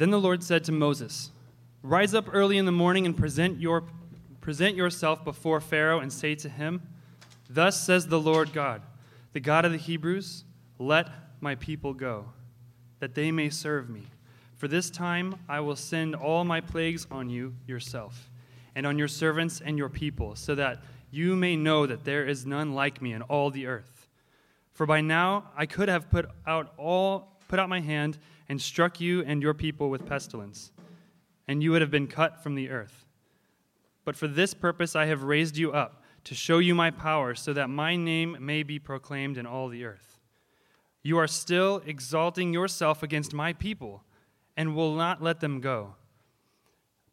Then the Lord said to Moses, Rise up early in the morning and present, your, present yourself before Pharaoh and say to him, Thus says the Lord God, the God of the Hebrews, let my people go, that they may serve me. For this time I will send all my plagues on you yourself, and on your servants and your people, so that you may know that there is none like me in all the earth. For by now I could have put out all put out my hand and struck you and your people with pestilence, and you would have been cut from the earth. But for this purpose I have raised you up, to show you my power, so that my name may be proclaimed in all the earth. You are still exalting yourself against my people, and will not let them go.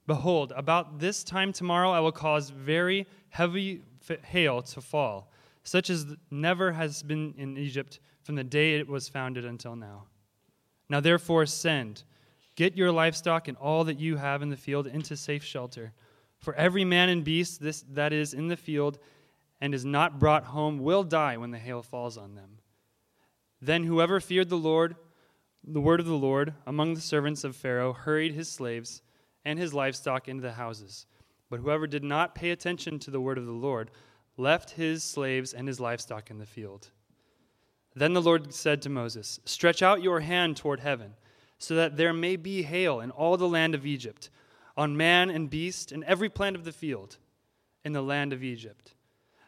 Behold, about this time tomorrow I will cause very heavy hail to fall, such as never has been in Egypt from the day it was founded until now. Now therefore send, get your livestock and all that you have in the field into safe shelter. For every man and beast this, that is in the field and is not brought home will die when the hail falls on them. Then whoever feared the Lord, the word of the Lord, among the servants of Pharaoh, hurried his slaves and his livestock into the houses. But whoever did not pay attention to the word of the Lord left his slaves and his livestock in the field. Then the Lord said to Moses, Stretch out your hand toward heaven, so that there may be hail in all the land of Egypt, on man and beast, and every plant of the field in the land of Egypt.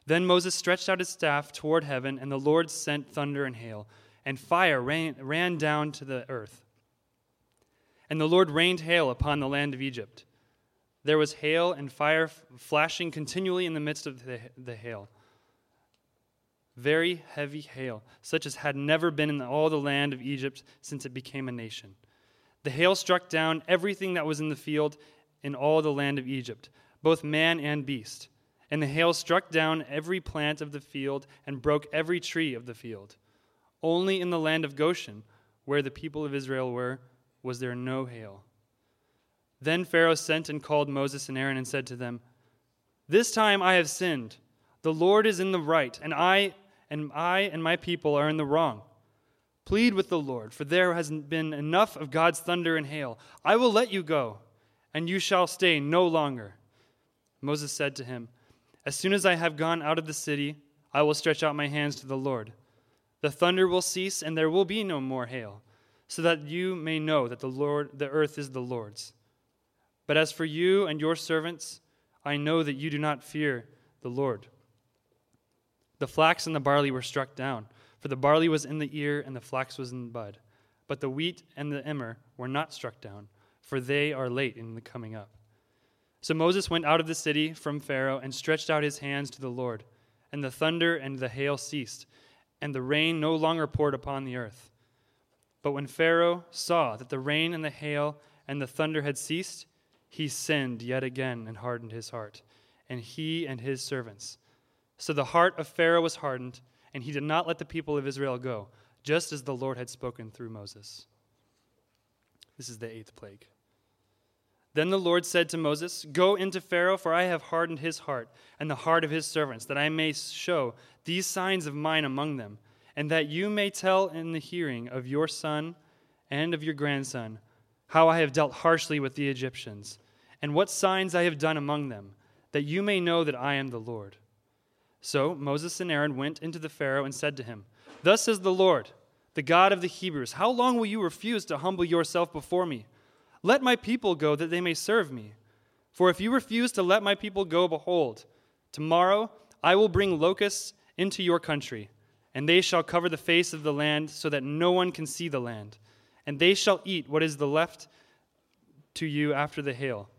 Then Moses stretched out his staff toward heaven, and the Lord sent thunder and hail, and fire ran, ran down to the earth. And the Lord rained hail upon the land of Egypt. There was hail and fire flashing continually in the midst of the, the hail very heavy hail, such as had never been in all the land of Egypt since it became a nation. The hail struck down everything that was in the field in all the land of Egypt, both man and beast. And the hail struck down every plant of the field and broke every tree of the field. Only in the land of Goshen, where the people of Israel were, was there no hail. Then Pharaoh sent and called Moses and Aaron and said to them, This time I have sinned. The Lord is in the right, and I and I and my people are in the wrong. Plead with the Lord, for there has been enough of God's thunder and hail. I will let you go, and you shall stay no longer. Moses said to him, As soon as I have gone out of the city, I will stretch out my hands to the Lord. The thunder will cease, and there will be no more hail, so that you may know that the Lord the earth is the Lord's. But as for you and your servants, I know that you do not fear the Lord. The flax and the barley were struck down, for the barley was in the ear and the flax was in the bud. But the wheat and the emmer were not struck down, for they are late in the coming up. So Moses went out of the city from Pharaoh and stretched out his hands to the Lord, and the thunder and the hail ceased, and the rain no longer poured upon the earth. But when Pharaoh saw that the rain and the hail and the thunder had ceased, he sinned yet again and hardened his heart, and he and his servants. So the heart of Pharaoh was hardened, and he did not let the people of Israel go, just as the Lord had spoken through Moses. This is the eighth plague. Then the Lord said to Moses, Go into Pharaoh, for I have hardened his heart and the heart of his servants, that I may show these signs of mine among them, and that you may tell in the hearing of your son and of your grandson how I have dealt harshly with the Egyptians, and what signs I have done among them, that you may know that I am the Lord. So Moses and Aaron went into the Pharaoh and said to him, Thus says the Lord, the God of the Hebrews, How long will you refuse to humble yourself before me? Let my people go that they may serve me. For if you refuse to let my people go, behold, tomorrow I will bring locusts into your country, and they shall cover the face of the land so that no one can see the land. And they shall eat what is the left to you after the hail.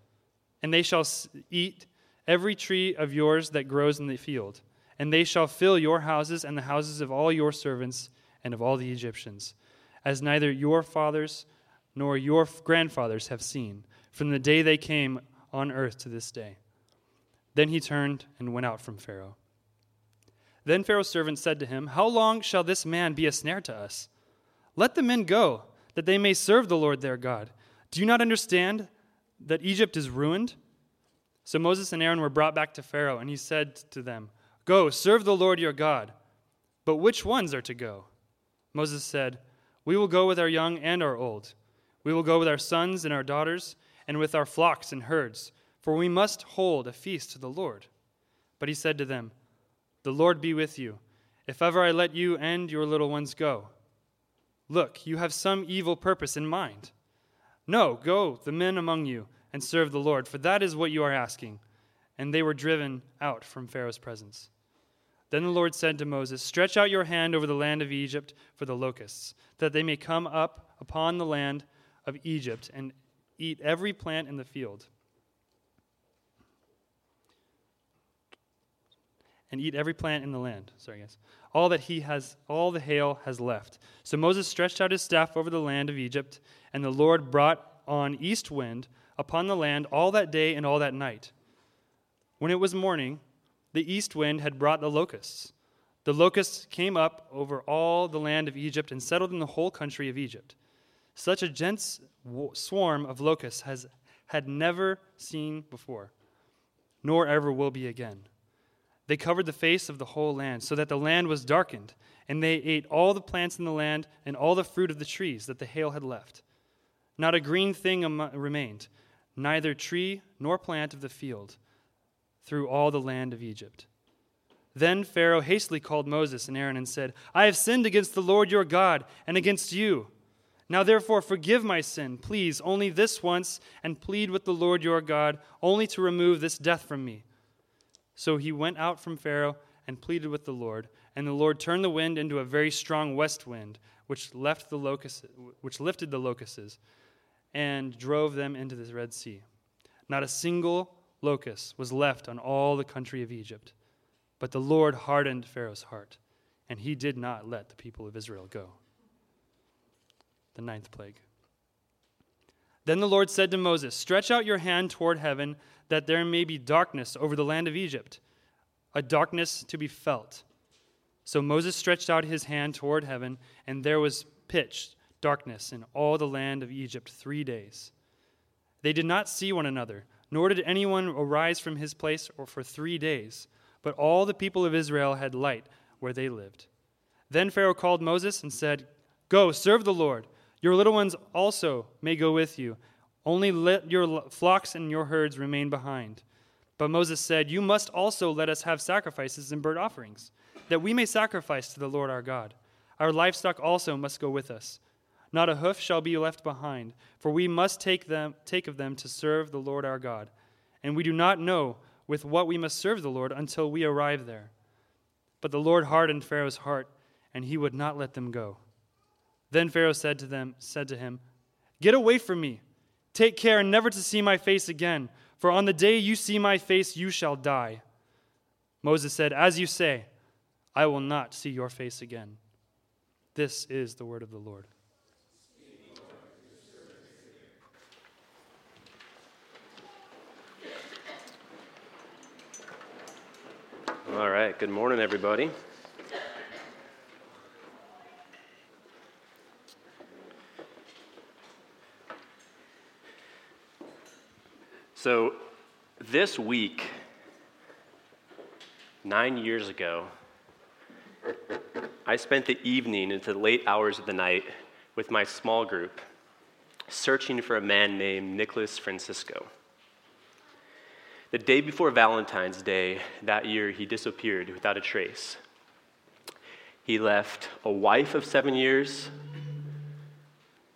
And they shall eat every tree of yours that grows in the field and they shall fill your houses and the houses of all your servants and of all the Egyptians, as neither your fathers nor your grandfathers have seen, from the day they came on earth to this day. Then he turned and went out from Pharaoh. Then Pharaoh's servants said to him, How long shall this man be a snare to us? Let the men go, that they may serve the Lord their God. Do you not understand that Egypt is ruined? So Moses and Aaron were brought back to Pharaoh, and he said to them, Go, serve the Lord your God. But which ones are to go? Moses said, We will go with our young and our old. We will go with our sons and our daughters, and with our flocks and herds, for we must hold a feast to the Lord. But he said to them, The Lord be with you, if ever I let you and your little ones go. Look, you have some evil purpose in mind. No, go, the men among you, and serve the Lord, for that is what you are asking. And they were driven out from Pharaoh's presence. Then the Lord said to Moses, Stretch out your hand over the land of Egypt for the locusts, that they may come up upon the land of Egypt and eat every plant in the field. And eat every plant in the land. Sorry, guys. All that he has, all the hail has left. So Moses stretched out his staff over the land of Egypt, and the Lord brought on east wind upon the land all that day and all that night. When it was morning, the east wind had brought the locusts. The locusts came up over all the land of Egypt and settled in the whole country of Egypt. Such a dense swarm of locusts has had never seen before, nor ever will be again. They covered the face of the whole land, so that the land was darkened, and they ate all the plants in the land and all the fruit of the trees that the hail had left. Not a green thing remained, neither tree nor plant of the field, through all the land of Egypt. Then Pharaoh hastily called Moses and Aaron and said, I have sinned against the Lord your God and against you. Now, therefore, forgive my sin, please, only this once, and plead with the Lord your God, only to remove this death from me. So he went out from Pharaoh and pleaded with the Lord, and the Lord turned the wind into a very strong west wind, which left the locusts, which lifted the locusts, and drove them into the Red Sea. Not a single locust was left on all the country of Egypt. But the Lord hardened Pharaoh's heart, and he did not let the people of Israel go the ninth plague. Then the Lord said to Moses, Stretch out your hand toward heaven, that there may be darkness over the land of Egypt, a darkness to be felt. So Moses stretched out his hand toward heaven, and there was pitch darkness in all the land of Egypt three days. They did not see one another, nor did anyone arise from his place or for three days, but all the people of Israel had light where they lived. Then Pharaoh called Moses and said, Go, serve the Lord. Your little ones also may go with you. Only let your flocks and your herds remain behind. But Moses said, You must also let us have sacrifices and burnt offerings, that we may sacrifice to the Lord our God. Our livestock also must go with us. Not a hoof shall be left behind, for we must take, them, take of them to serve the Lord our God. And we do not know with what we must serve the Lord until we arrive there. But the Lord hardened Pharaoh's heart, and he would not let them go. Then Pharaoh said to them, said to him, Get away from me. Take care never to see my face again, for on the day you see my face you shall die. Moses said, As you say, I will not see your face again. This is the word of the Lord. All right, good morning, everybody. So, this week, nine years ago, I spent the evening into the late hours of the night with my small group searching for a man named Nicholas Francisco. The day before Valentine's Day that year, he disappeared without a trace. He left a wife of seven years,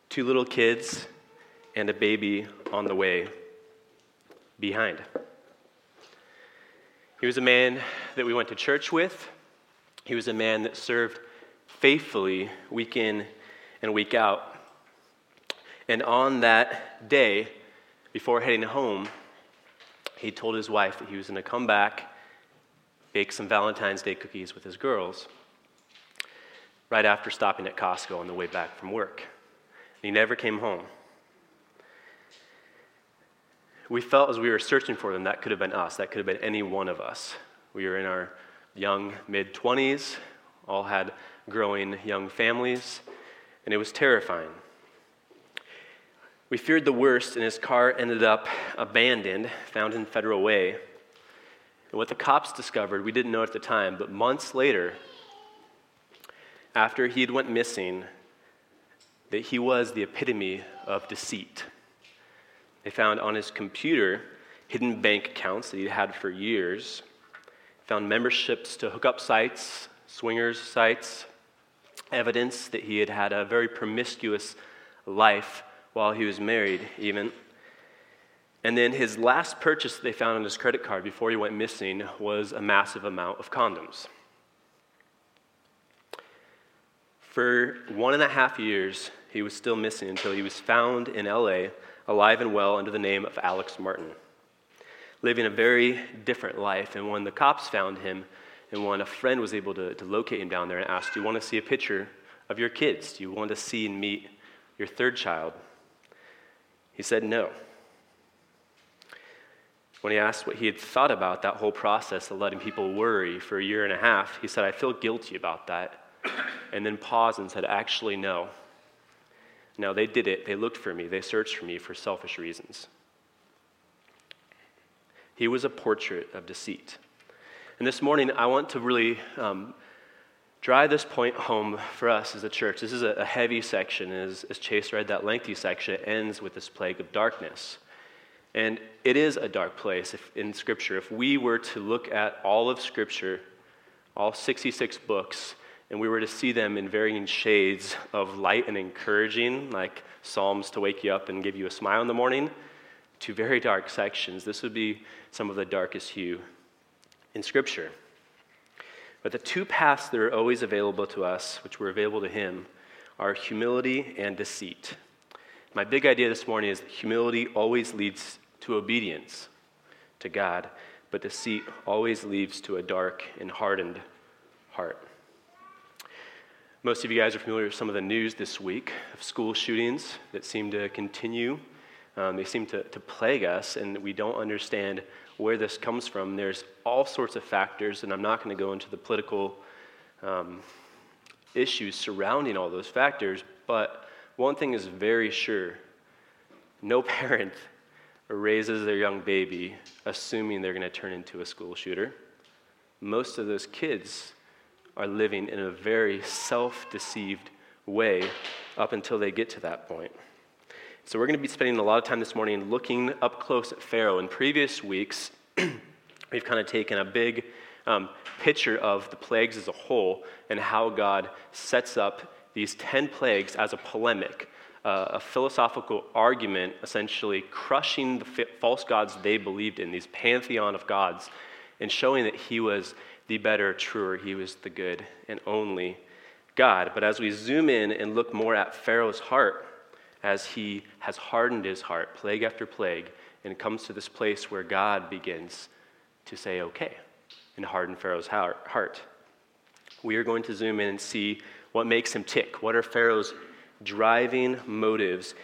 two little kids, and a baby on the way behind. He was a man that we went to church with. He was a man that served faithfully week in and week out. And on that day, before heading home, he told his wife that he was going to come back, bake some Valentine's Day cookies with his girls, right after stopping at Costco on the way back from work. And he never came home we felt as we were searching for them, that could have been us. That could have been any one of us. We were in our young mid 20s, all had growing young families, and it was terrifying. We feared the worst, and his car ended up abandoned, found in Federal Way. And what the cops discovered, we didn't know at the time, but months later, after he had went missing, that he was the epitome of deceit. They found on his computer hidden bank accounts that he'd had for years, found memberships to hookup sites, swingers sites, evidence that he had had a very promiscuous life while he was married, even. And then his last purchase they found on his credit card before he went missing was a massive amount of condoms. For one and a half years, he was still missing until he was found in LA, alive and well, under the name of Alex Martin, living a very different life. And when the cops found him, and when a friend was able to, to locate him down there and asked, Do you want to see a picture of your kids? Do you want to see and meet your third child? He said no. When he asked what he had thought about that whole process of letting people worry for a year and a half, he said, I feel guilty about that. And then paused and said, Actually, no. No, they did it. They looked for me. They searched for me for selfish reasons. He was a portrait of deceit. And this morning, I want to really um, drive this point home for us as a church. This is a, heavy section. As, as Chase read that lengthy section, it ends with this plague of darkness. And it is a dark place if, in Scripture. If we were to look at all of Scripture, all 66 books, and we were to see them in varying shades of light and encouraging, like Psalms to wake you up and give you a smile in the morning, to very dark sections, this would be some of the darkest hue in Scripture. But the two paths that are always available to us, which were available to him, are humility and deceit. My big idea this morning is that humility always leads to obedience to God, but deceit always leads to a dark and hardened heart. Most of you guys are familiar with some of the news this week of school shootings that seem to continue. Um, they seem to, to plague us, and we don't understand where this comes from. There's all sorts of factors, and I'm not going to go into the political um, issues surrounding all those factors, but one thing is very sure no parent raises their young baby assuming they're going to turn into a school shooter. Most of those kids are living in a very self deceived way up until they get to that point. So, we're going to be spending a lot of time this morning looking up close at Pharaoh. In previous weeks, we've kind of taken a big um, picture of the plagues as a whole and how God sets up these 10 plagues as a polemic, uh, a philosophical argument, essentially crushing the false gods they believed in, these pantheon of gods, and showing that He was the better, truer, He was the good and only God. But as we zoom in and look more at Pharaoh's heart, as he has hardened his heart, plague after plague, and comes to this place where God begins to say, okay, and harden Pharaoh's heart. We are going to zoom in and see what makes him tick. What are Pharaoh's driving motives?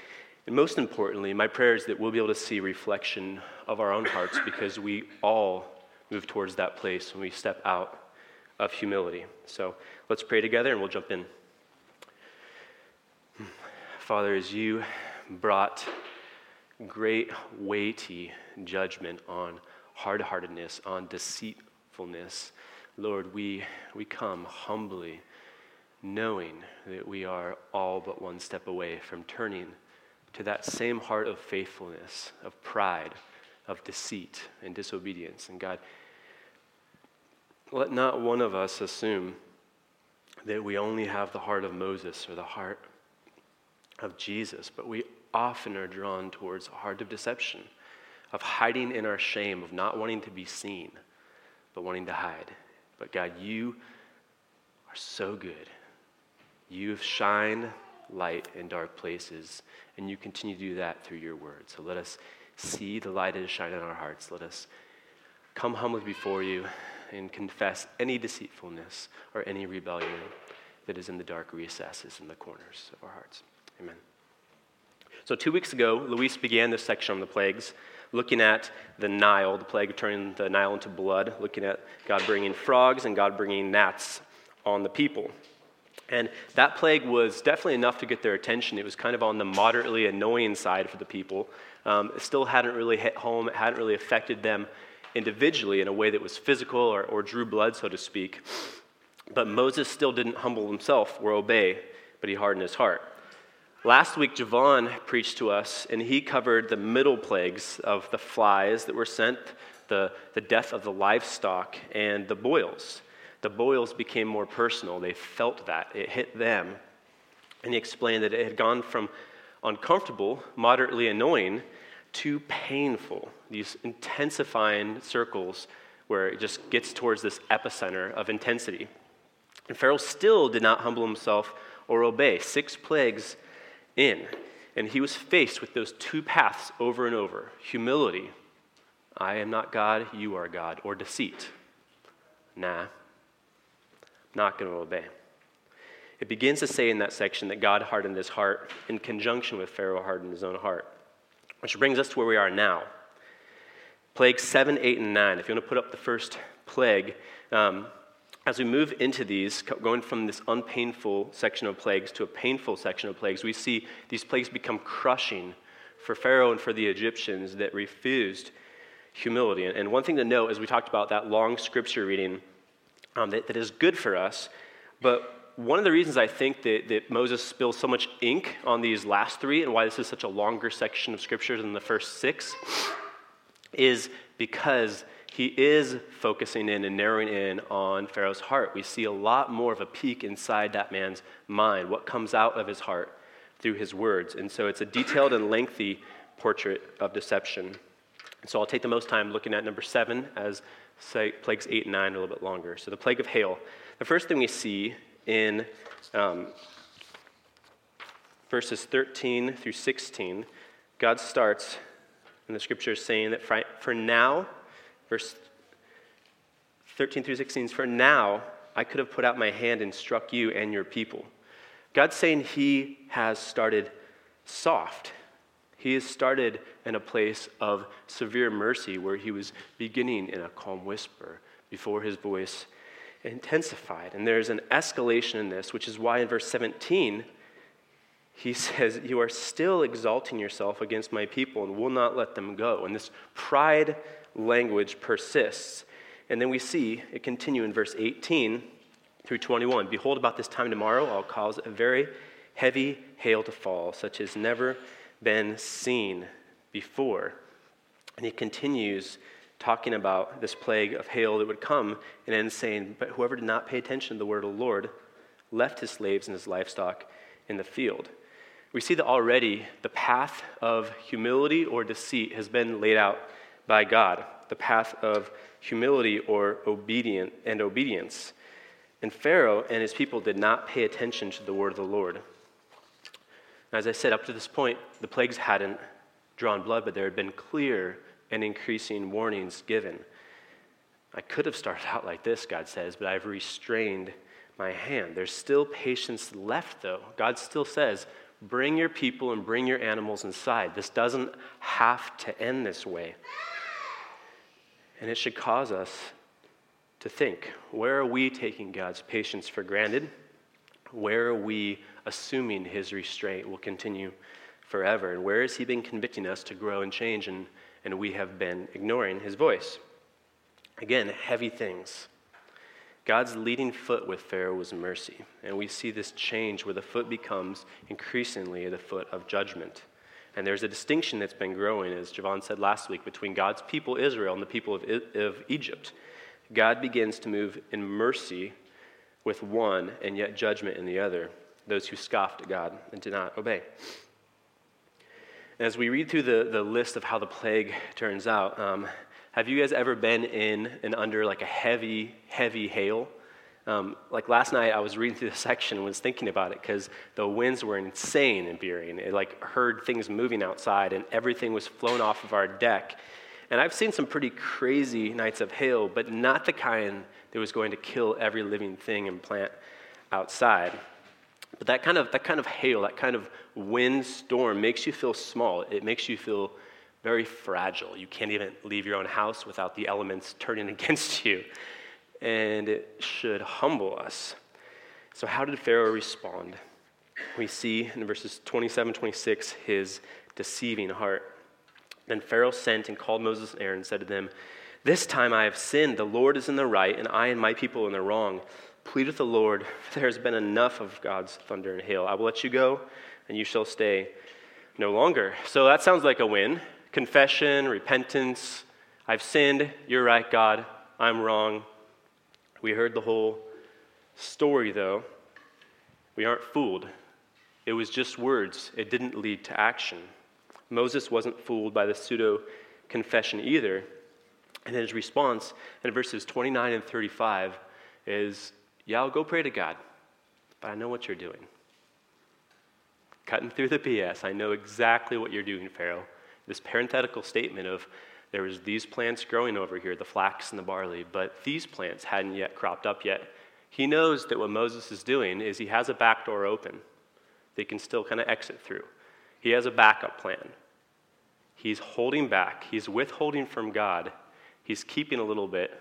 And most importantly, my prayer is that we'll be able to see reflection of our own hearts because we all move towards that place when we step out of humility. So let's pray together and we'll jump in. Father, as you brought great, weighty judgment on hard heartedness, on deceitfulness, Lord, we, we come humbly, knowing that we are all but one step away from turning to that same heart of faithfulness, of pride, of deceit and disobedience. And God, let not one of us assume that we only have the heart of Moses or the heart of Jesus, but we often are drawn towards a heart of deception, of hiding in our shame, of not wanting to be seen, but wanting to hide. But God, you are so good. You have shined light in dark places, and you continue to do that through your word. So let us see the light that is shining in our hearts. Let us come humbly before you and confess any deceitfulness or any rebellion that is in the dark recesses and the corners of our hearts. Amen. So, two weeks ago, Luis began this section on the plagues, looking at the Nile, the plague of turning the Nile into blood, looking at God bringing frogs and God bringing gnats on the people. And that plague was definitely enough to get their attention. It was kind of on the moderately annoying side for the people. Um, it still hadn't really hit home, it hadn't really affected them individually in a way that was physical or, or drew blood, so to speak. But Moses still didn't humble himself or obey, but he hardened his heart. Last week, Javon preached to us, and he covered the middle plagues of the flies that were sent, the, the death of the livestock, and the boils. The boils became more personal. They felt that. It hit them. And he explained that it had gone from uncomfortable, moderately annoying, to painful, these intensifying circles where it just gets towards this epicenter of intensity. And Pharaoh still did not humble himself or obey. Six plagues in. And he was faced with those two paths over and over humility, I am not God, you are God, or deceit, nah, not going to obey. It begins to say in that section that God hardened his heart in conjunction with Pharaoh hardened his own heart. Which brings us to where we are now. Plague 7, 8, and 9. If you want to put up the first plague, um, as we move into these, going from this unpainful section of plagues to a painful section of plagues, we see these plagues become crushing for Pharaoh and for the Egyptians that refused humility. And one thing to note, as we talked about that long scripture reading, um, that, that is good for us, but one of the reasons I think that, that Moses spills so much ink on these last three and why this is such a longer section of scripture than the first six is because he is focusing in and narrowing in on Pharaoh's heart. We see a lot more of a peek inside that man's mind, what comes out of his heart through his words. And so it's a detailed and lengthy portrait of deception. So I'll take the most time looking at number seven as say, plagues eight and nine a little bit longer. So the plague of hail. The first thing we see in um, verses 13 through 16, God starts in the scriptures saying that for now, Verse 13 through 16 For now I could have put out my hand and struck you and your people. God's saying He has started soft. He has started in a place of severe mercy where He was beginning in a calm whisper before His voice intensified. And there's an escalation in this, which is why in verse 17, he says, You are still exalting yourself against my people and will not let them go. And this pride language persists. And then we see it continue in verse 18 through 21. Behold, about this time tomorrow, I'll cause a very heavy hail to fall, such as never been seen before. And he continues talking about this plague of hail that would come and then saying, But whoever did not pay attention to the word of the Lord left his slaves and his livestock in the field. We see that already the path of humility or deceit has been laid out by God, the path of humility or obedient and obedience. And Pharaoh and his people did not pay attention to the word of the Lord. As I said, up to this point, the plagues hadn't drawn blood, but there had been clear and increasing warnings given. I could have started out like this, God says, but I've restrained my hand. There's still patience left, though. God still says, bring your people and bring your animals inside. This doesn't have to end this way. And it should cause us to think where are we taking God's patience for granted? Where are we assuming his restraint will continue forever? And where has he been convicting us to grow and change and, and we have been ignoring his voice? Again, heavy things. God's leading foot with Pharaoh was mercy. And we see this change where the foot becomes increasingly the foot of judgment. And there's a distinction that's been growing, as Javon said last week, between God's people, Israel, and the people of, of Egypt. God begins to move in mercy with one and yet judgment in the other, those who scoffed at God and did not obey. And as we read through the, the list of how the plague turns out, um, have you guys ever been in and under like a heavy, heavy hail? Um, like last night, I was reading through the section and was thinking about it because the winds were insane in Burien. It like heard things moving outside and everything was flown off of our deck. And I've seen some pretty crazy nights of hail, but not the kind that was going to kill every living thing and plant outside. But that kind of that kind of hail, that kind of wind storm makes you feel small. It makes you feel very fragile. You can't even leave your own house without the elements turning against you and it should humble us. So, how did Pharaoh respond? We see in verses 27 26 his deceiving heart. Then Pharaoh sent and called Moses and Aaron and said to them, This time I have sinned. The Lord is in the right, and I and my people in the wrong. Plead with the Lord, there has been enough of God's thunder and hail. I will let you go, and you shall stay no longer. So that sounds like a win. Confession, repentance. I've sinned. You're right, God. I'm wrong. We heard the whole story, though. We aren't fooled. It was just words, it didn't lead to action. Moses wasn't fooled by the pseudo confession either. And his response in verses 29 and 35 is, Yeah, I'll go pray to God, but I know what you're doing. Cutting through the BS, I know exactly what you're doing, Pharaoh. This parenthetical statement of there was these plants growing over here, the flax and the barley, but these plants hadn't yet cropped up yet. He knows that what Moses is doing is he has a back door open. They can still kind of exit through. He has a backup plan. He's holding back, he's withholding from God, he's keeping a little bit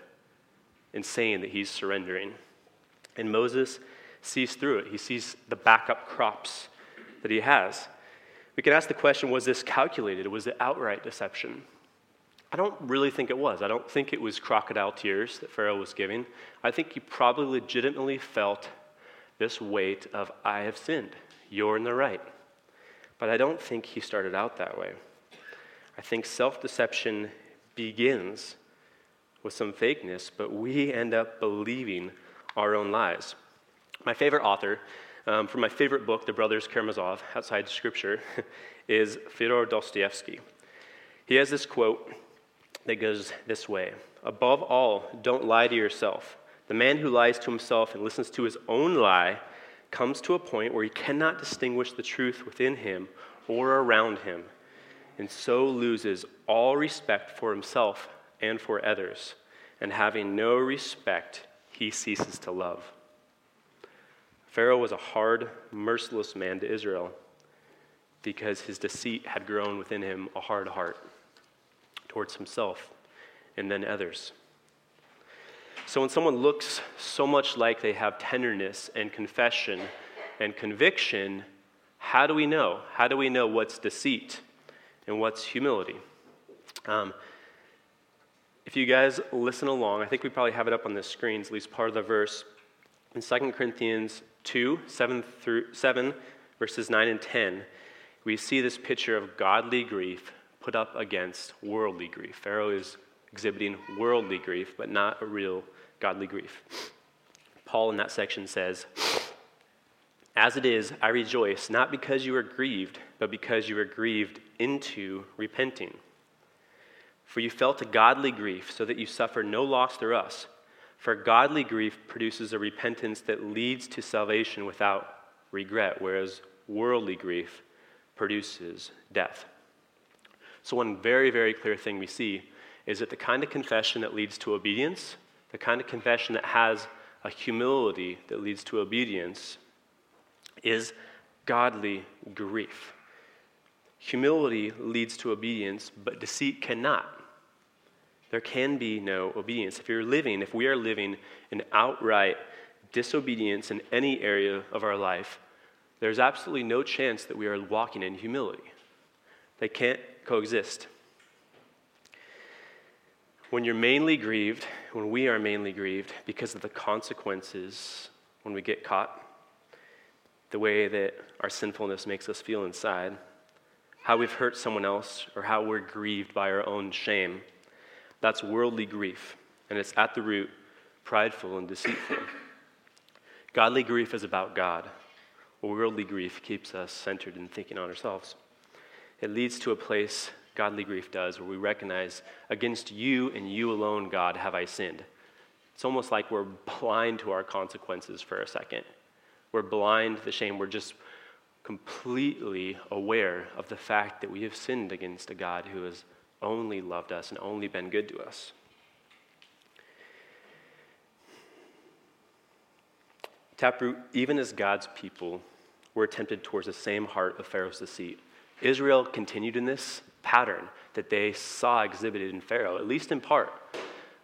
and saying that he's surrendering. And Moses sees through it. He sees the backup crops that he has. We can ask the question was this calculated? Was it outright deception? I don't really think it was. I don't think it was crocodile tears that Pharaoh was giving. I think he probably legitimately felt this weight of, I have sinned. You're in the right. But I don't think he started out that way. I think self deception begins with some fakeness, but we end up believing our own lies. My favorite author, um, from my favorite book, The Brothers Karamazov, Outside Scripture, is Fyodor Dostoevsky. He has this quote that goes this way Above all, don't lie to yourself. The man who lies to himself and listens to his own lie comes to a point where he cannot distinguish the truth within him or around him, and so loses all respect for himself and for others. And having no respect, he ceases to love. Pharaoh was a hard, merciless man to Israel because his deceit had grown within him a hard heart towards himself and then others. So when someone looks so much like they have tenderness and confession and conviction, how do we know? How do we know what's deceit and what's humility? Um, if you guys listen along, I think we probably have it up on the screens, at least part of the verse. In 2 Corinthians 2, 7 through 7, verses 9 and 10, we see this picture of godly grief put up against worldly grief. Pharaoh is exhibiting worldly grief, but not a real godly grief. Paul in that section says, As it is, I rejoice, not because you are grieved, but because you are grieved into repenting. For you felt a godly grief, so that you suffer no loss through us. For godly grief produces a repentance that leads to salvation without regret, whereas worldly grief produces death. So, one very, very clear thing we see is that the kind of confession that leads to obedience, the kind of confession that has a humility that leads to obedience, is godly grief. Humility leads to obedience, but deceit cannot. There can be no obedience. If you're living, if we are living in outright disobedience in any area of our life, there's absolutely no chance that we are walking in humility. They can't coexist. When you're mainly grieved, when we are mainly grieved because of the consequences when we get caught, the way that our sinfulness makes us feel inside, how we've hurt someone else, or how we're grieved by our own shame, that's worldly grief, and it's at the root prideful and deceitful. Godly grief is about God. Worldly grief keeps us centered in thinking on ourselves. It leads to a place, godly grief does, where we recognize, against you and you alone, God, have I sinned. It's almost like we're blind to our consequences for a second. We're blind to the shame. We're just completely aware of the fact that we have sinned against a God who has only loved us and only been good to us. Taproot, even as God's people, were tempted towards the same heart of Pharaoh's deceit. Israel continued in this pattern that they saw exhibited in Pharaoh, at least in part,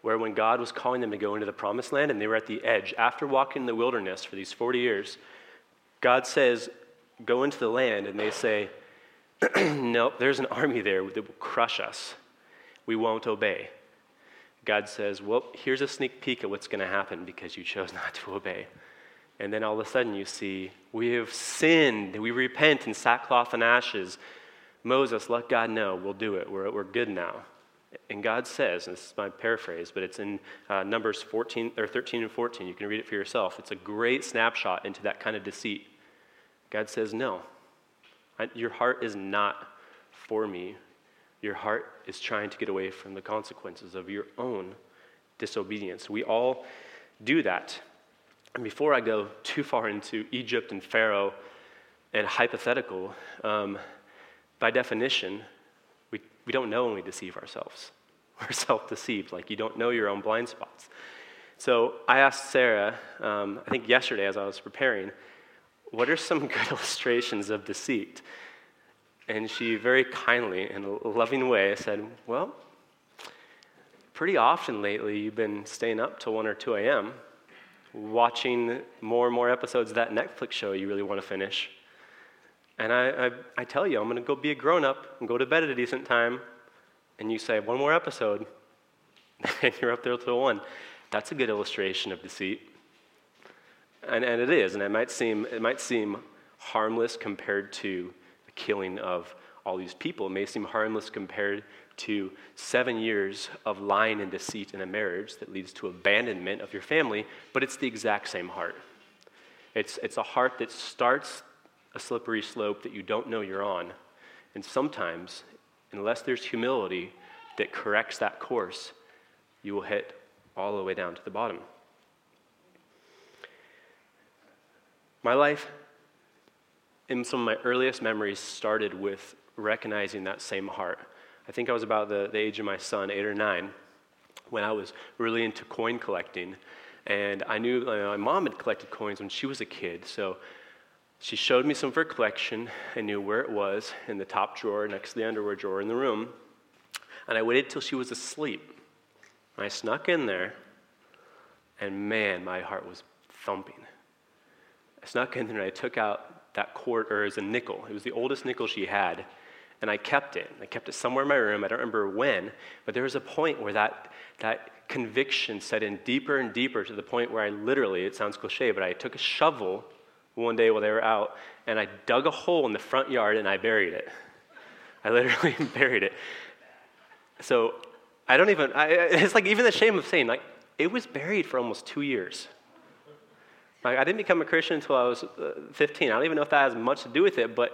where when God was calling them to go into the promised land and they were at the edge, after walking in the wilderness for these 40 years, God says, Go into the land, and they say, Nope, there's an army there that will crush us. We won't obey. God says, Well, here's a sneak peek at what's going to happen because you chose not to obey. And then all of a sudden you see, we have sinned. We repent in sackcloth and ashes. Moses, let God know. We'll do it. We're, we're good now. And God says, and this is my paraphrase, but it's in uh, Numbers 14 or 13 and 14. You can read it for yourself. It's a great snapshot into that kind of deceit. God says, No, Your heart is not for me. Your heart is trying to get away from the consequences of your own disobedience. We all do that. And before I go too far into Egypt and Pharaoh and hypothetical, um, by definition, we, we don't know when we deceive ourselves. We're self deceived, like you don't know your own blind spots. So I asked Sarah, um, I think yesterday as I was preparing, what are some good illustrations of deceit? And she very kindly, in a loving way, said, Well, pretty often lately you've been staying up till 1 or 2 a.m., watching more and more episodes of that Netflix show you really want to finish. And I, I, I tell you, I'm going to go be a grown up and go to bed at a decent time. And you say, one more episode, and you're up there till 1. That's a good illustration of deceit. And, and it is, and it might, seem, it might seem harmless compared to the killing of all these people. It may seem harmless compared to seven years of lying and deceit in a marriage that leads to abandonment of your family, but it's the exact same heart. It's, it's a heart that starts a slippery slope that you don't know you're on. And sometimes, unless there's humility that corrects that course, you will hit all the way down to the bottom. My life, in some of my earliest memories, started with recognizing that same heart. I think I was about the, the age of my son, eight or nine, when I was really into coin collecting. And I knew you know, my mom had collected coins when she was a kid. So she showed me some of her collection. I knew where it was in the top drawer next to the underwear drawer in the room. And I waited till she was asleep. I snuck in there, and man, my heart was thumping. Snuck in there and I took out that quarter, was a nickel. It was the oldest nickel she had, and I kept it. I kept it somewhere in my room. I don't remember when, but there was a point where that, that conviction set in deeper and deeper to the point where I literally, it sounds cliche, but I took a shovel one day while they were out and I dug a hole in the front yard and I buried it. I literally buried it. So I don't even, I, it's like even the shame of saying, like, it was buried for almost two years. Like, I didn't become a Christian until I was uh, 15. I don't even know if that has much to do with it, but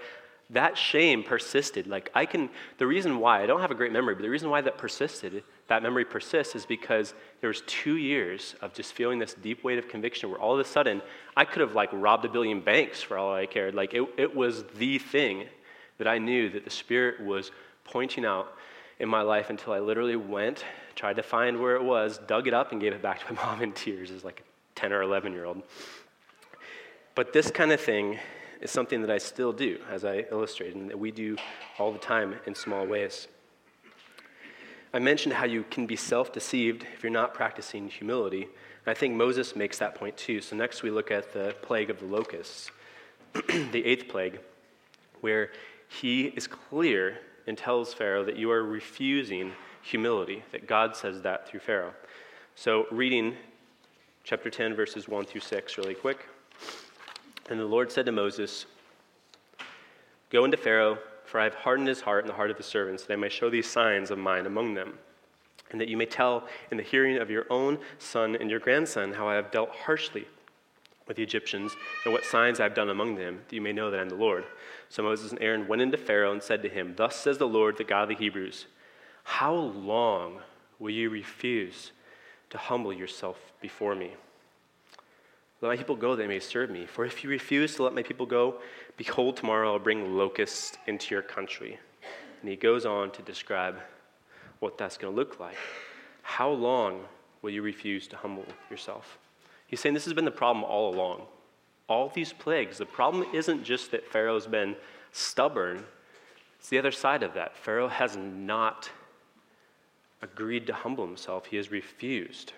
that shame persisted. Like, I can, the reason why, I don't have a great memory, but the reason why that persisted, that memory persists, is because there was two years of just feeling this deep weight of conviction where all of a sudden I could have, like, robbed a billion banks for all I cared. Like, it, it was the thing that I knew that the Spirit was pointing out in my life until I literally went, tried to find where it was, dug it up, and gave it back to my mom in tears as like a 10 or 11 year old. But this kind of thing is something that I still do, as I illustrated, and that we do all the time in small ways. I mentioned how you can be self deceived if you're not practicing humility. And I think Moses makes that point too. So next we look at the plague of the locusts, the eighth plague, where he is clear and tells Pharaoh that you are refusing humility, that God says that through Pharaoh. So, reading chapter 10, verses 1 through 6, really quick. And the Lord said to Moses, Go into Pharaoh, for I have hardened his heart and the heart of his servants, that I may show these signs of mine among them, and that you may tell in the hearing of your own son and your grandson how I have dealt harshly with the Egyptians, and what signs I have done among them, that you may know that I am the Lord. So Moses and Aaron went into Pharaoh and said to him, Thus says the Lord, the God of the Hebrews, How long will you refuse to humble yourself before me? Let my people go they may serve me. For if you refuse to let my people go, behold, tomorrow I'll bring locusts into your country. And he goes on to describe what that's going to look like. How long will you refuse to humble yourself? He's saying this has been the problem all along. All these plagues, the problem isn't just that Pharaoh's been stubborn, it's the other side of that. Pharaoh has not agreed to humble himself, he has refused.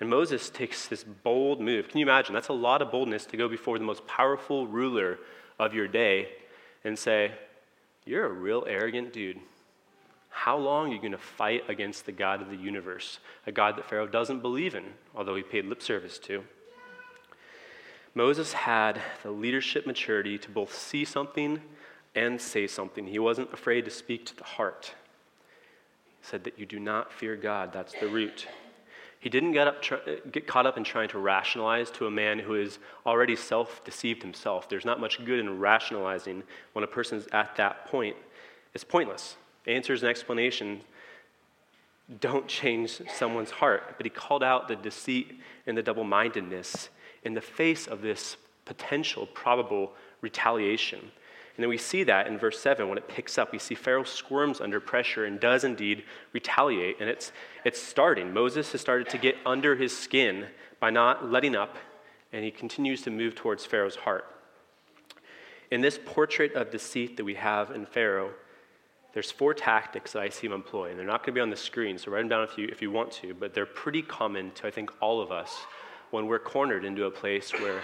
And Moses takes this bold move. Can you imagine? That's a lot of boldness to go before the most powerful ruler of your day and say, You're a real arrogant dude. How long are you going to fight against the God of the universe, a God that Pharaoh doesn't believe in, although he paid lip service to? Moses had the leadership maturity to both see something and say something. He wasn't afraid to speak to the heart. He said that you do not fear God, that's the root. He didn't get, up, uh, get caught up in trying to rationalize to a man who is already self deceived himself. There's not much good in rationalizing when a person's at that point. It's pointless. Answers and explanations don't change someone's heart. But he called out the deceit and the double mindedness in the face of this potential, probable retaliation. And then we see that in verse 7 when it picks up. We see Pharaoh squirms under pressure and does indeed retaliate. And it's, it's starting. Moses has started to get under his skin by not letting up, and he continues to move towards Pharaoh's heart. In this portrait of deceit that we have in Pharaoh, there's four tactics that I see him employ, and they're not going to be on the screen, so write them down if you, if you want to, but they're pretty common to, I think, all of us when we're cornered into a place where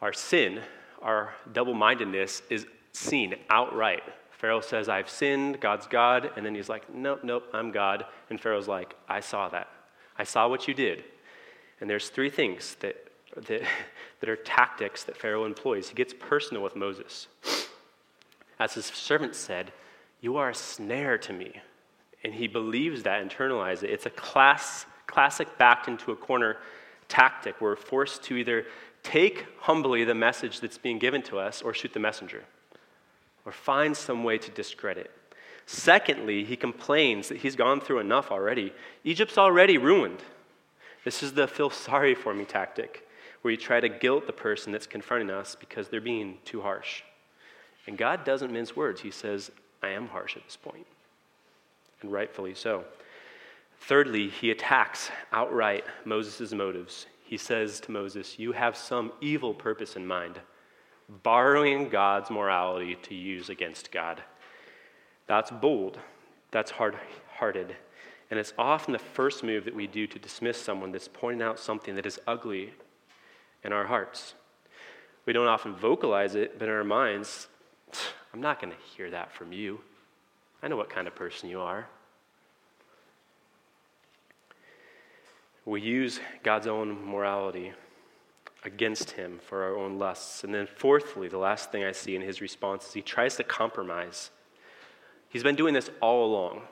our sin, our double mindedness, is seen outright. Pharaoh says, I've sinned, God's God, and then he's like, Nope, nope, I'm God. And Pharaoh's like, I saw that. I saw what you did. And there's three things that, that, that are tactics that Pharaoh employs. He gets personal with Moses. As his servant said, You are a snare to me. And he believes that, internalizes it. It's a class, classic backed into a corner tactic. We're forced to either take humbly the message that's being given to us or shoot the messenger or find some way to discredit. Secondly, he complains that he's gone through enough already. Egypt's already ruined. This is the feel sorry for me tactic, where you try to guilt the person that's confronting us because they're being too harsh. And God doesn't mince words. He says, I am harsh at this point. and rightfully so. Thirdly, he attacks outright Moses' motives. He says to Moses, You have some evil purpose in mind, borrowing God's morality to use against God. That's bold, that's hard hearted, and it's often the first move that we do to dismiss someone that's pointing out something that is ugly in our hearts. We don't often vocalize it, but in our minds, I'm not going to hear that from you. I know what kind of person you are. we use God's own morality against him for our own lusts. And then, fourthly, the last thing I see in his response is he tries to compromise. He's been doing this all along.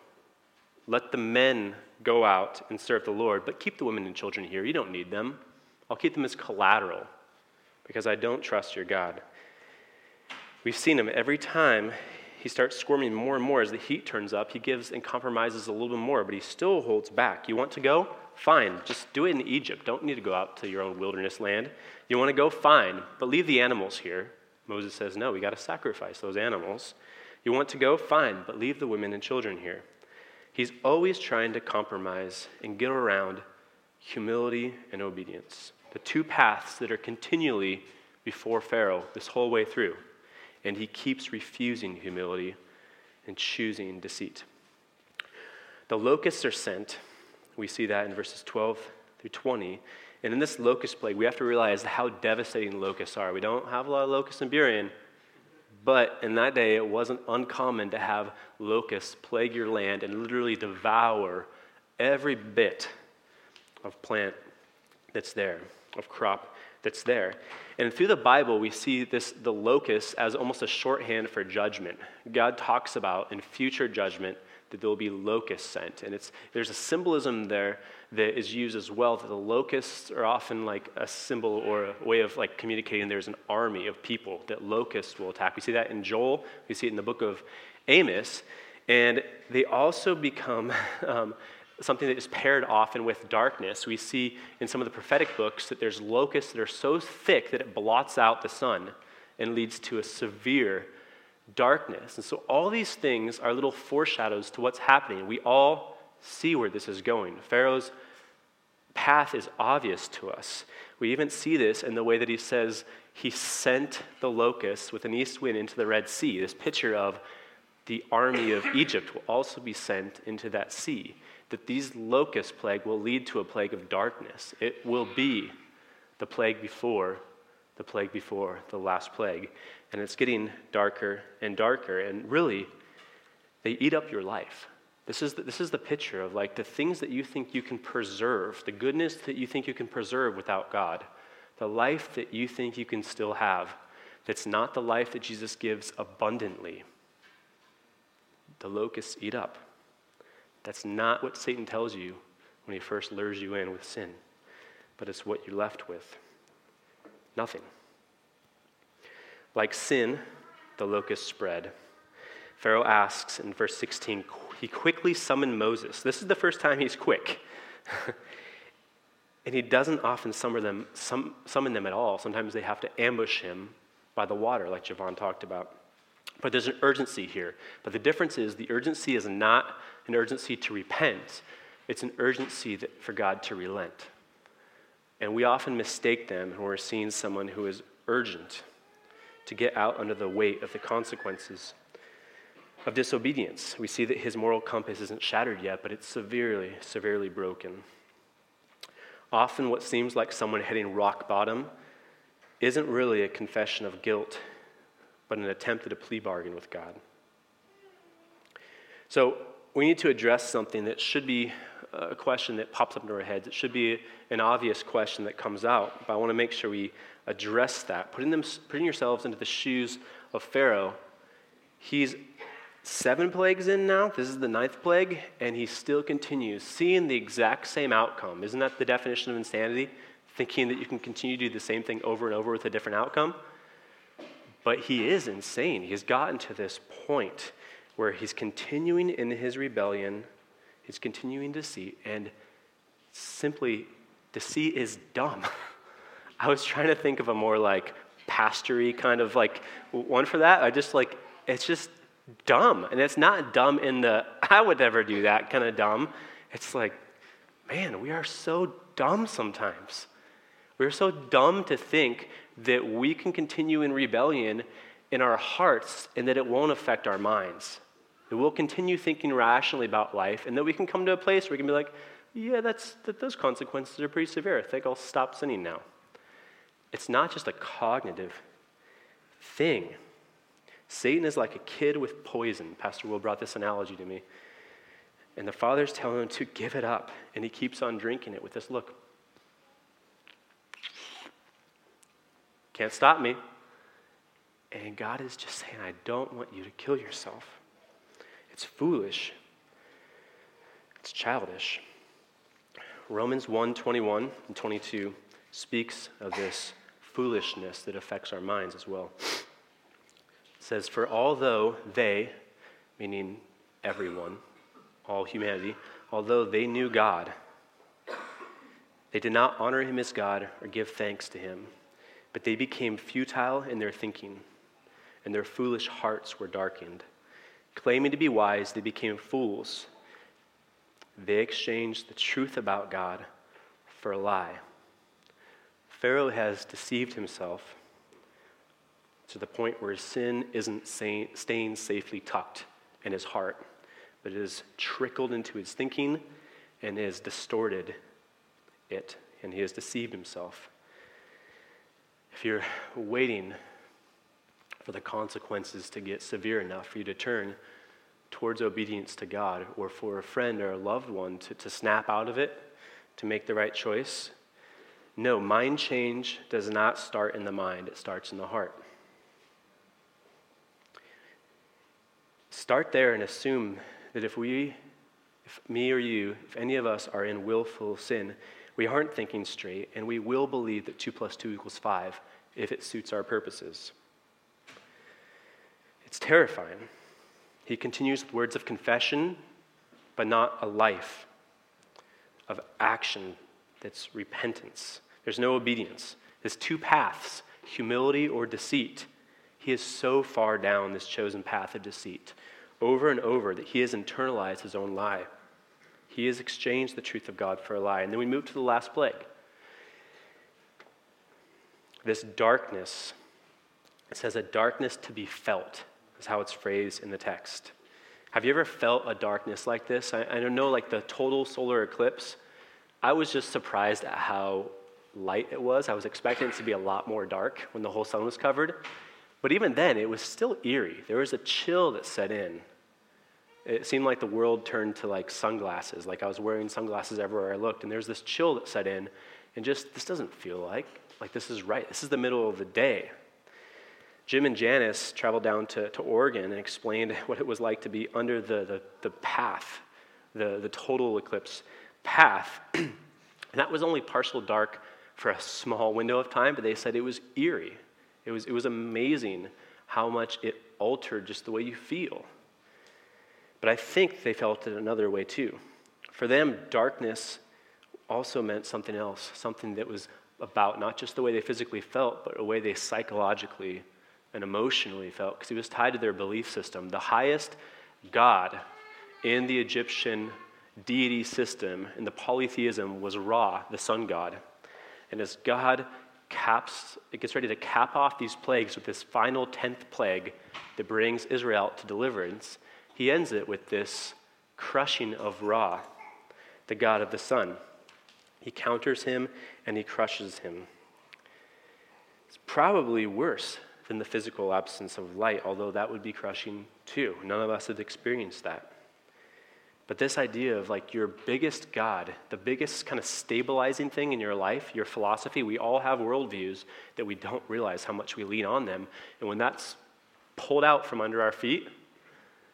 Let the men go out and serve the Lord, but keep the women and children here. You don't need them. I'll keep them as collateral because I don't trust your God. We've seen him every time he starts squirming more and more as the heat turns up. He gives and compromises a little bit more, but he still holds back. You want to go? Fine, just do it in Egypt. Don't need to go out to your own wilderness land. You want to go? Fine, but leave the animals here. Moses says, No, we got to sacrifice those animals. You want to go? Fine, but leave the women and children here. He's always trying to compromise and get around humility and obedience, the two paths that are continually before Pharaoh this whole way through. And he keeps refusing humility and choosing deceit. The locusts are sent we see that in verses 12 through 20. And in this locust plague, we have to realize how devastating locusts are. We don't have a lot of locusts in Burien, but in that day, it wasn't uncommon to have locusts plague your land and literally devour every bit of plant that's there, of crop that's there. And through the Bible, we see this the locust as almost a shorthand for judgment. God talks about in future judgment that there will be locusts sent. And it's, there's a symbolism there that is used as well that the locusts are often like a symbol or a way of like communicating there's an army of people that locusts will attack. We see that in Joel, we see it in the book of Amos, and they also become um, something that is paired often with darkness. We see in some of the prophetic books that there's locusts that are so thick that it blots out the sun and leads to a severe darkness. And so all these things are little foreshadows to what's happening. We all see where this is going. Pharaoh's path is obvious to us. We even see this in the way that he says he sent the locusts with an east wind into the Red Sea. This picture of the army of Egypt will also be sent into that sea. That these locust plague will lead to a plague of darkness. It will be the plague before the plague before the last plague and it's getting darker and darker. And really, they eat up your life. This is, the, this is the picture of like the things that you think you can preserve, the goodness that you think you can preserve without God. the life that you think you can still have, that's not the life that Jesus gives abundantly, the locusts eat up. That's not what Satan tells you when he first lures you in with sin, but it's what you're left with nothing. Like sin, the locusts spread. Pharaoh asks in verse 16, he quickly summoned Moses. This is the first time he's quick. and he doesn't often summon them, sum, summon them at all. Sometimes they have to ambush him by the water, like Javon talked about. But there's an urgency here. But the difference is the urgency is not an urgency to repent, it's an urgency that, for God to relent. And we often mistake them when we're seeing someone who is urgent to get out under the weight of the consequences of disobedience. We see that his moral compass isn't shattered yet, but it's severely, severely broken. Often, what seems like someone hitting rock bottom isn't really a confession of guilt, but an attempt at a plea bargain with God. So, we need to address something that should be a question that pops up into our heads. It should be an obvious question that comes out, but I want to make sure we address that. Putting, them, putting yourselves into the shoes of Pharaoh, he's seven plagues in now. This is the ninth plague, and he still continues, seeing the exact same outcome. Isn't that the definition of insanity? Thinking that you can continue to do the same thing over and over with a different outcome? But he is insane. He has gotten to this point where he's continuing in his rebellion He's continuing deceit, and simply, deceit is dumb. I was trying to think of a more like pastory kind of like one for that. I just like, it's just dumb. And it's not dumb in the, I would never do that kind of dumb. It's like, man, we are so dumb sometimes. We're so dumb to think that we can continue in rebellion in our hearts and that it won't affect our minds that we'll continue thinking rationally about life, and that we can come to a place where we can be like, yeah, that's, that those consequences are pretty severe. I think I'll stop sinning now. It's not just a cognitive thing. Satan is like a kid with poison. Pastor Will brought this analogy to me. And the father's telling him to give it up, and he keeps on drinking it with this look. Can't stop me. And God is just saying, I don't want you to kill yourself. It's foolish. It's childish. Romans 1 21 and 22 speaks of this foolishness that affects our minds as well. It says, For although they, meaning everyone, all humanity, although they knew God, they did not honor him as God or give thanks to him, but they became futile in their thinking, and their foolish hearts were darkened. Claiming to be wise, they became fools. They exchanged the truth about God for a lie. Pharaoh has deceived himself to the point where sin isn't staying safely tucked in his heart, but it has trickled into his thinking and has distorted it, and he has deceived himself. If you're waiting for the consequences to get severe enough for you to turn towards obedience to God, or for a friend or a loved one to, to snap out of it, to make the right choice. No, mind change does not start in the mind, it starts in the heart. Start there and assume that if we, if me or you, if any of us are in willful sin, we aren't thinking straight, and we will believe that 2 plus 2 equals 5 if it suits our purposes. It's terrifying. He continues with words of confession, but not a life of action that's repentance. There's no obedience. There's two paths humility or deceit. He is so far down this chosen path of deceit over and over that he has internalized his own lie. He has exchanged the truth of God for a lie. And then we move to the last plague. This darkness, it says a darkness to be felt is how it's phrased in the text. Have you ever felt a darkness like this? I, I don't know, like the total solar eclipse, I was just surprised at how light it was. I was expecting it to be a lot more dark when the whole sun was covered. But even then, it was still eerie. There was a chill that set in. It seemed like the world turned to like sunglasses, like I was wearing sunglasses everywhere I looked, and there was this chill that set in, and just, this doesn't feel like like this is right. This is the middle of the day. Jim and Janice traveled down to, to Oregon and explained what it was like to be under the, the, the path, the, the total eclipse path. and that was only partial dark for a small window of time, but they said it was eerie. It was, it was amazing how much it altered just the way you feel. But I think they felt it another way too. For them, darkness also meant something else, something that was about not just the way they physically felt, but the way they psychologically and emotionally felt, because it was tied to their belief system. The highest God in the Egyptian deity system, in the polytheism, was Ra, the sun god. And as God caps, it gets ready to cap off these plagues with this final 10th plague that brings Israel to deliverance, he ends it with this crushing of Ra, the god of the sun. He counters him and he crushes him. It's probably worse than the physical absence of light, although that would be crushing too. None of us have experienced that. But this idea of like your biggest God, the biggest kind of stabilizing thing in your life, your philosophy, we all have worldviews that we don't realize how much we lean on them. And when that's pulled out from under our feet,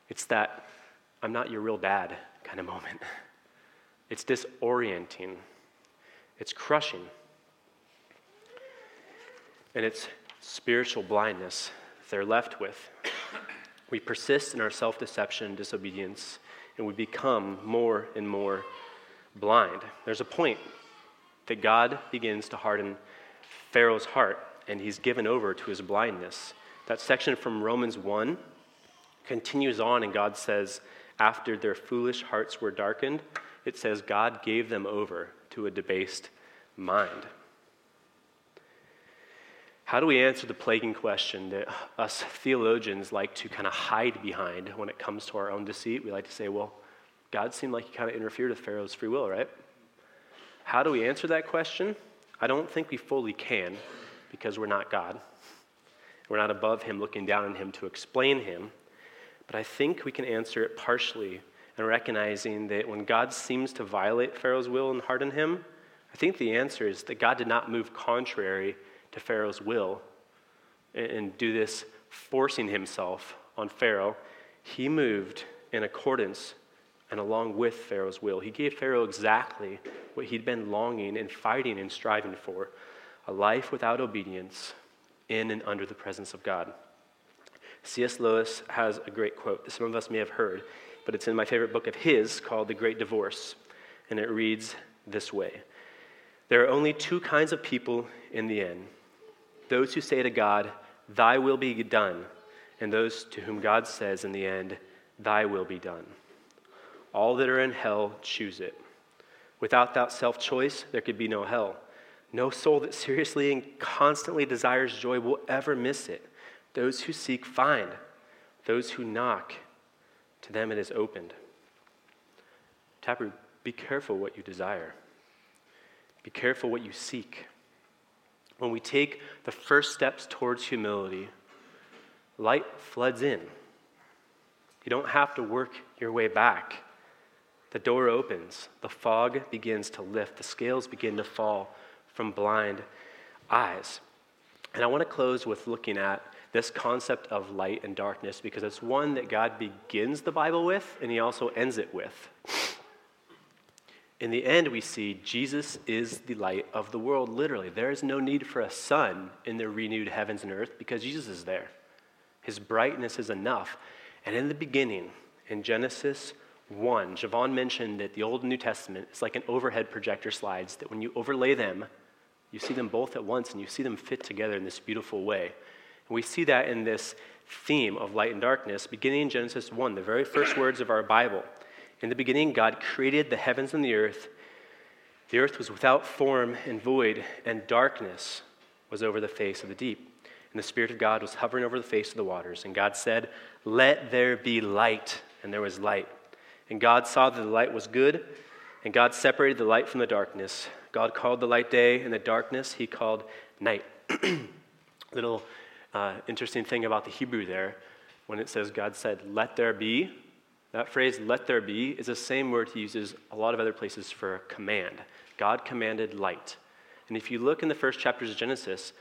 it's that I'm not your real dad kind of moment. It's disorienting, it's crushing. And it's spiritual blindness they're left with. We persist in our self deception and disobedience, and we become more and more blind. There's a point that God begins to harden Pharaoh's heart, and he's given over to his blindness. That section from Romans 1 continues on, and God says, After their foolish hearts were darkened, it says, God gave them over to a debased mind. How do we answer the plaguing question that us theologians like to kind of hide behind when it comes to our own deceit? We like to say, well, God seemed like he kind of interfered with Pharaoh's free will, right? How do we answer that question? I don't think we fully can because we're not God. We're not above him looking down on him to explain him. But I think we can answer it partially and recognizing that when God seems to violate Pharaoh's will and harden him, I think the answer is that God did not move contrary to Pharaoh's will and do this forcing himself on Pharaoh. He moved in accordance and along with Pharaoh's will. He gave Pharaoh exactly what he'd been longing and fighting and striving for a life without obedience in and under the presence of God. C.S. Lewis has a great quote that some of us may have heard, but it's in my favorite book of his called The Great Divorce. And it reads this way There are only two kinds of people in the end those who say to God, Thy will be done, and those to whom God says in the end, Thy will be done. All that are in hell choose it. Without that self choice, there could be no hell. No soul that seriously and constantly desires joy will ever miss it. Those who seek find, those who knock, to them it is opened. Taproot, be careful what you desire. Be careful what you seek when we take the first steps towards humility, light floods in. You don't have to work your way back. The door opens, the fog begins to lift, the scales begin to fall from blind eyes. And I want to close with looking at this concept of light and darkness because it's one that God begins the Bible with and he also ends it with. In the end, we see Jesus is the light of the world, literally. There is no need for a sun in the renewed heavens and earth because Jesus is there. His brightness is enough. And in the beginning, in Genesis 1, Javon mentioned that the Old and New Testament is like an overhead projector slides, that when you overlay them, you see them both at once and you see them fit together in this beautiful way. And we see that in this theme of light and darkness, beginning in Genesis 1, the very first words of our Bible. In the beginning, God created the heavens and the earth. The earth was without form and void, and darkness was over the face of the deep. And the Spirit of God was hovering over the face of the waters. And God said, Let there be light. And there was light. And God saw that the light was good, and God separated the light from the darkness. God called the light day, and the darkness he called night. Little uh, interesting thing about the Hebrew there, when it says God said, Let there be, that phrase, let there be, is the same word he uses a lot of other places for command. God commanded light. And if you look in the first chapters of Genesis,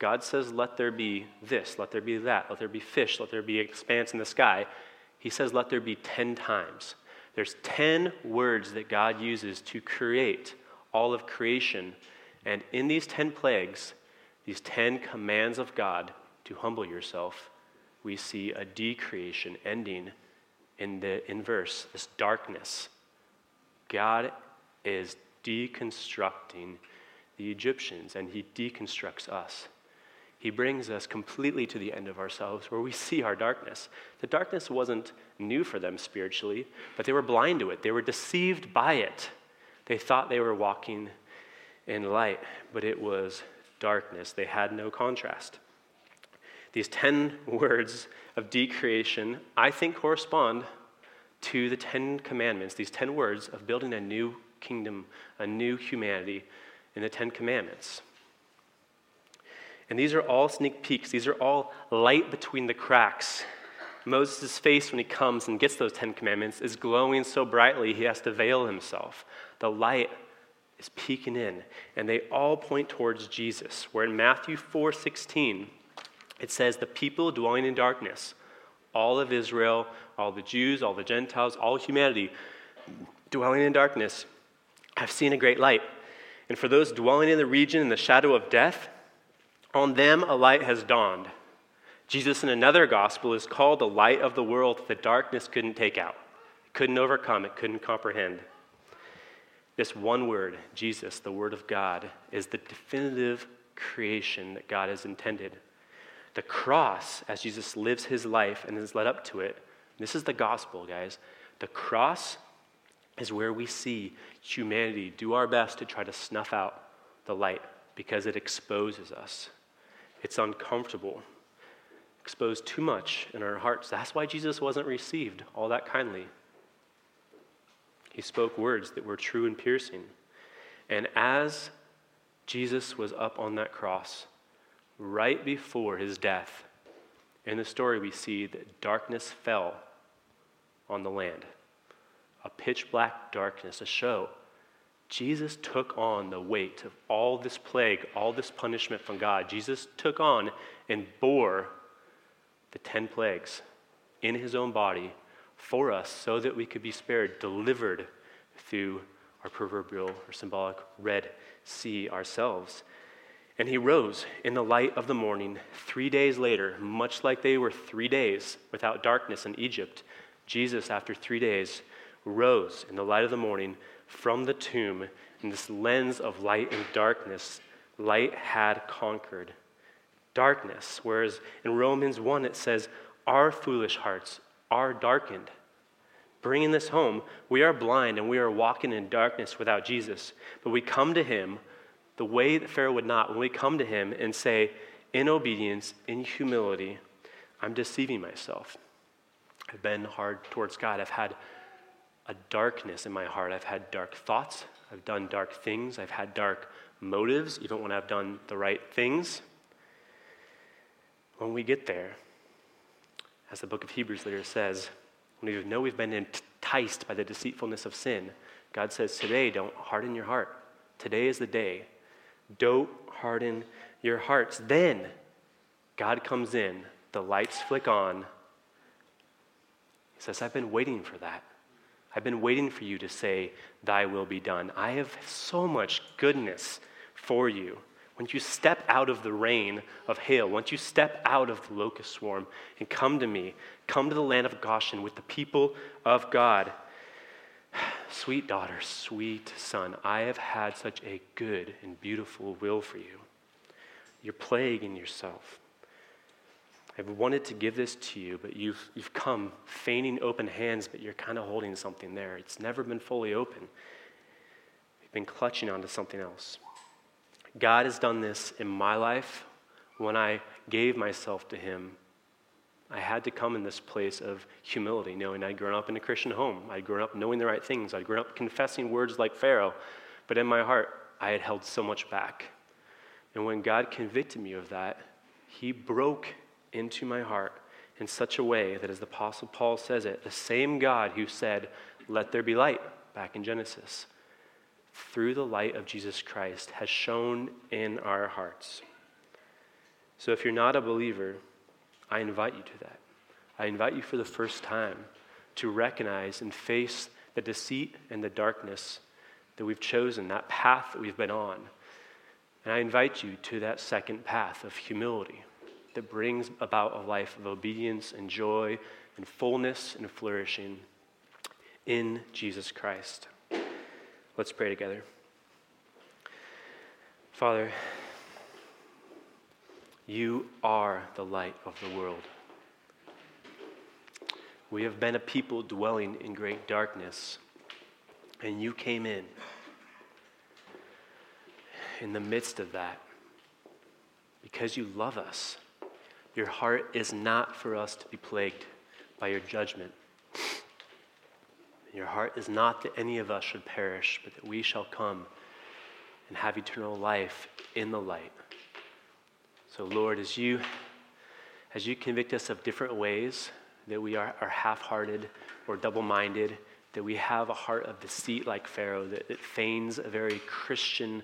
God says, Let there be this, let there be that, let there be fish, let there be expanse in the sky. He says, Let there be 10 times. There's 10 words that God uses to create all of creation. And in these 10 plagues, these 10 commands of God to humble yourself, we see a decreation ending in the inverse, this darkness. God is deconstructing the Egyptians and he deconstructs us. He brings us completely to the end of ourselves where we see our darkness. The darkness wasn't new for them spiritually, but they were blind to it. They were deceived by it. They thought they were walking in light, but it was darkness. They had no contrast. These 10 words of decreation, I think, correspond to the 10 commandments, these 10 words of building a new kingdom, a new humanity in the Ten Commandments. And these are all sneak peeks, these are all light between the cracks. Moses' face, when he comes and gets those Ten Commandments, is glowing so brightly he has to veil himself. The light is peeking in, and they all point towards Jesus. Where in Matthew 4 16, it says, The people dwelling in darkness, all of Israel, all the Jews, all the Gentiles, all humanity dwelling in darkness, have seen a great light. And for those dwelling in the region in the shadow of death, on them a light has dawned. Jesus, in another gospel, is called the light of the world that the darkness couldn't take out, it couldn't overcome, it couldn't comprehend. This one word, Jesus, the Word of God, is the definitive creation that God has intended. The cross, as Jesus lives his life and is led up to it, this is the gospel, guys. The cross is where we see humanity do our best to try to snuff out the light because it exposes us. It's uncomfortable. Exposed too much in our hearts. That's why Jesus wasn't received all that kindly. He spoke words that were true and piercing. And as Jesus was up on that cross, right before his death, in the story we see that darkness fell on the land a pitch black darkness, a show. Jesus took on the weight of all this plague, all this punishment from God. Jesus took on and bore the 10 plagues in his own body for us so that we could be spared, delivered through our proverbial or symbolic Red Sea ourselves. And he rose in the light of the morning three days later, much like they were three days without darkness in Egypt. Jesus, after three days, rose in the light of the morning from the tomb in this lens of light and darkness. Light had conquered darkness. Whereas in Romans 1, it says, Our foolish hearts are darkened. Bringing this home, we are blind and we are walking in darkness without Jesus. But we come to him the way that Pharaoh would not. When we come to him and say, in obedience, in humility, I'm deceiving myself. I've been hard towards God. I've had a darkness in my heart. I've had dark thoughts. I've done dark things. I've had dark motives, even when I've done the right things. When we get there, as the book of Hebrews later says, when we know we've been enticed by the deceitfulness of sin, God says, Today, don't harden your heart. Today is the day. Don't harden your hearts. Then, God comes in, the lights flick on. He says, I've been waiting for that. I've been waiting for you to say, Thy will be done. I have so much goodness for you. Once you step out of the rain of hail, once you step out of the locust swarm and come to me, come to the land of Goshen with the people of God. Sweet daughter, sweet son, I have had such a good and beautiful will for you. You're plaguing yourself. I've wanted to give this to you, but you've, you've come feigning open hands, but you're kind of holding something there. It's never been fully open. You've been clutching onto something else. God has done this in my life. When I gave myself to Him, I had to come in this place of humility, knowing I'd grown up in a Christian home. I'd grown up knowing the right things. I'd grown up confessing words like Pharaoh. But in my heart, I had held so much back. And when God convicted me of that, He broke into my heart in such a way that, as the Apostle Paul says it, the same God who said, Let there be light, back in Genesis, through the light of Jesus Christ has shone in our hearts. So if you're not a believer, I invite you to that. I invite you for the first time to recognize and face the deceit and the darkness that we've chosen, that path that we've been on. And I invite you to that second path of humility that brings about a life of obedience and joy and fullness and flourishing in Jesus Christ. Let's pray together. Father, you are the light of the world. We have been a people dwelling in great darkness, and you came in. In the midst of that, because you love us, your heart is not for us to be plagued by your judgment. Your heart is not that any of us should perish, but that we shall come and have eternal life in the light. So, Lord, as you, as you convict us of different ways that we are, are half hearted or double minded, that we have a heart of deceit like Pharaoh, that, that feigns a very Christian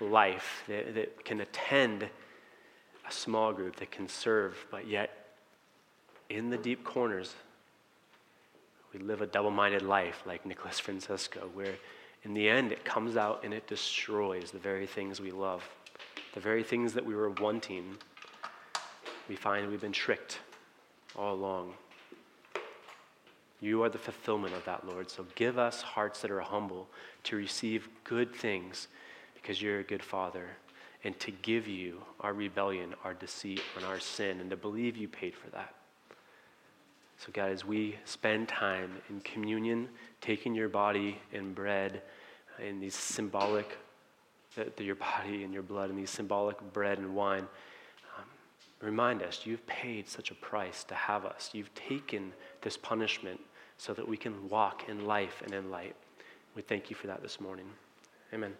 life, that, that can attend a small group, that can serve, but yet in the deep corners, we live a double minded life like Nicholas Francesco, where in the end it comes out and it destroys the very things we love, the very things that we were wanting. We find we've been tricked all along. You are the fulfillment of that, Lord. So give us hearts that are humble to receive good things because you're a good Father and to give you our rebellion, our deceit, and our sin, and to believe you paid for that. So, God, as we spend time in communion, taking your body and bread in these symbolic, the, your body and your blood and these symbolic bread and wine, um, remind us you've paid such a price to have us. You've taken this punishment so that we can walk in life and in light. We thank you for that this morning. Amen.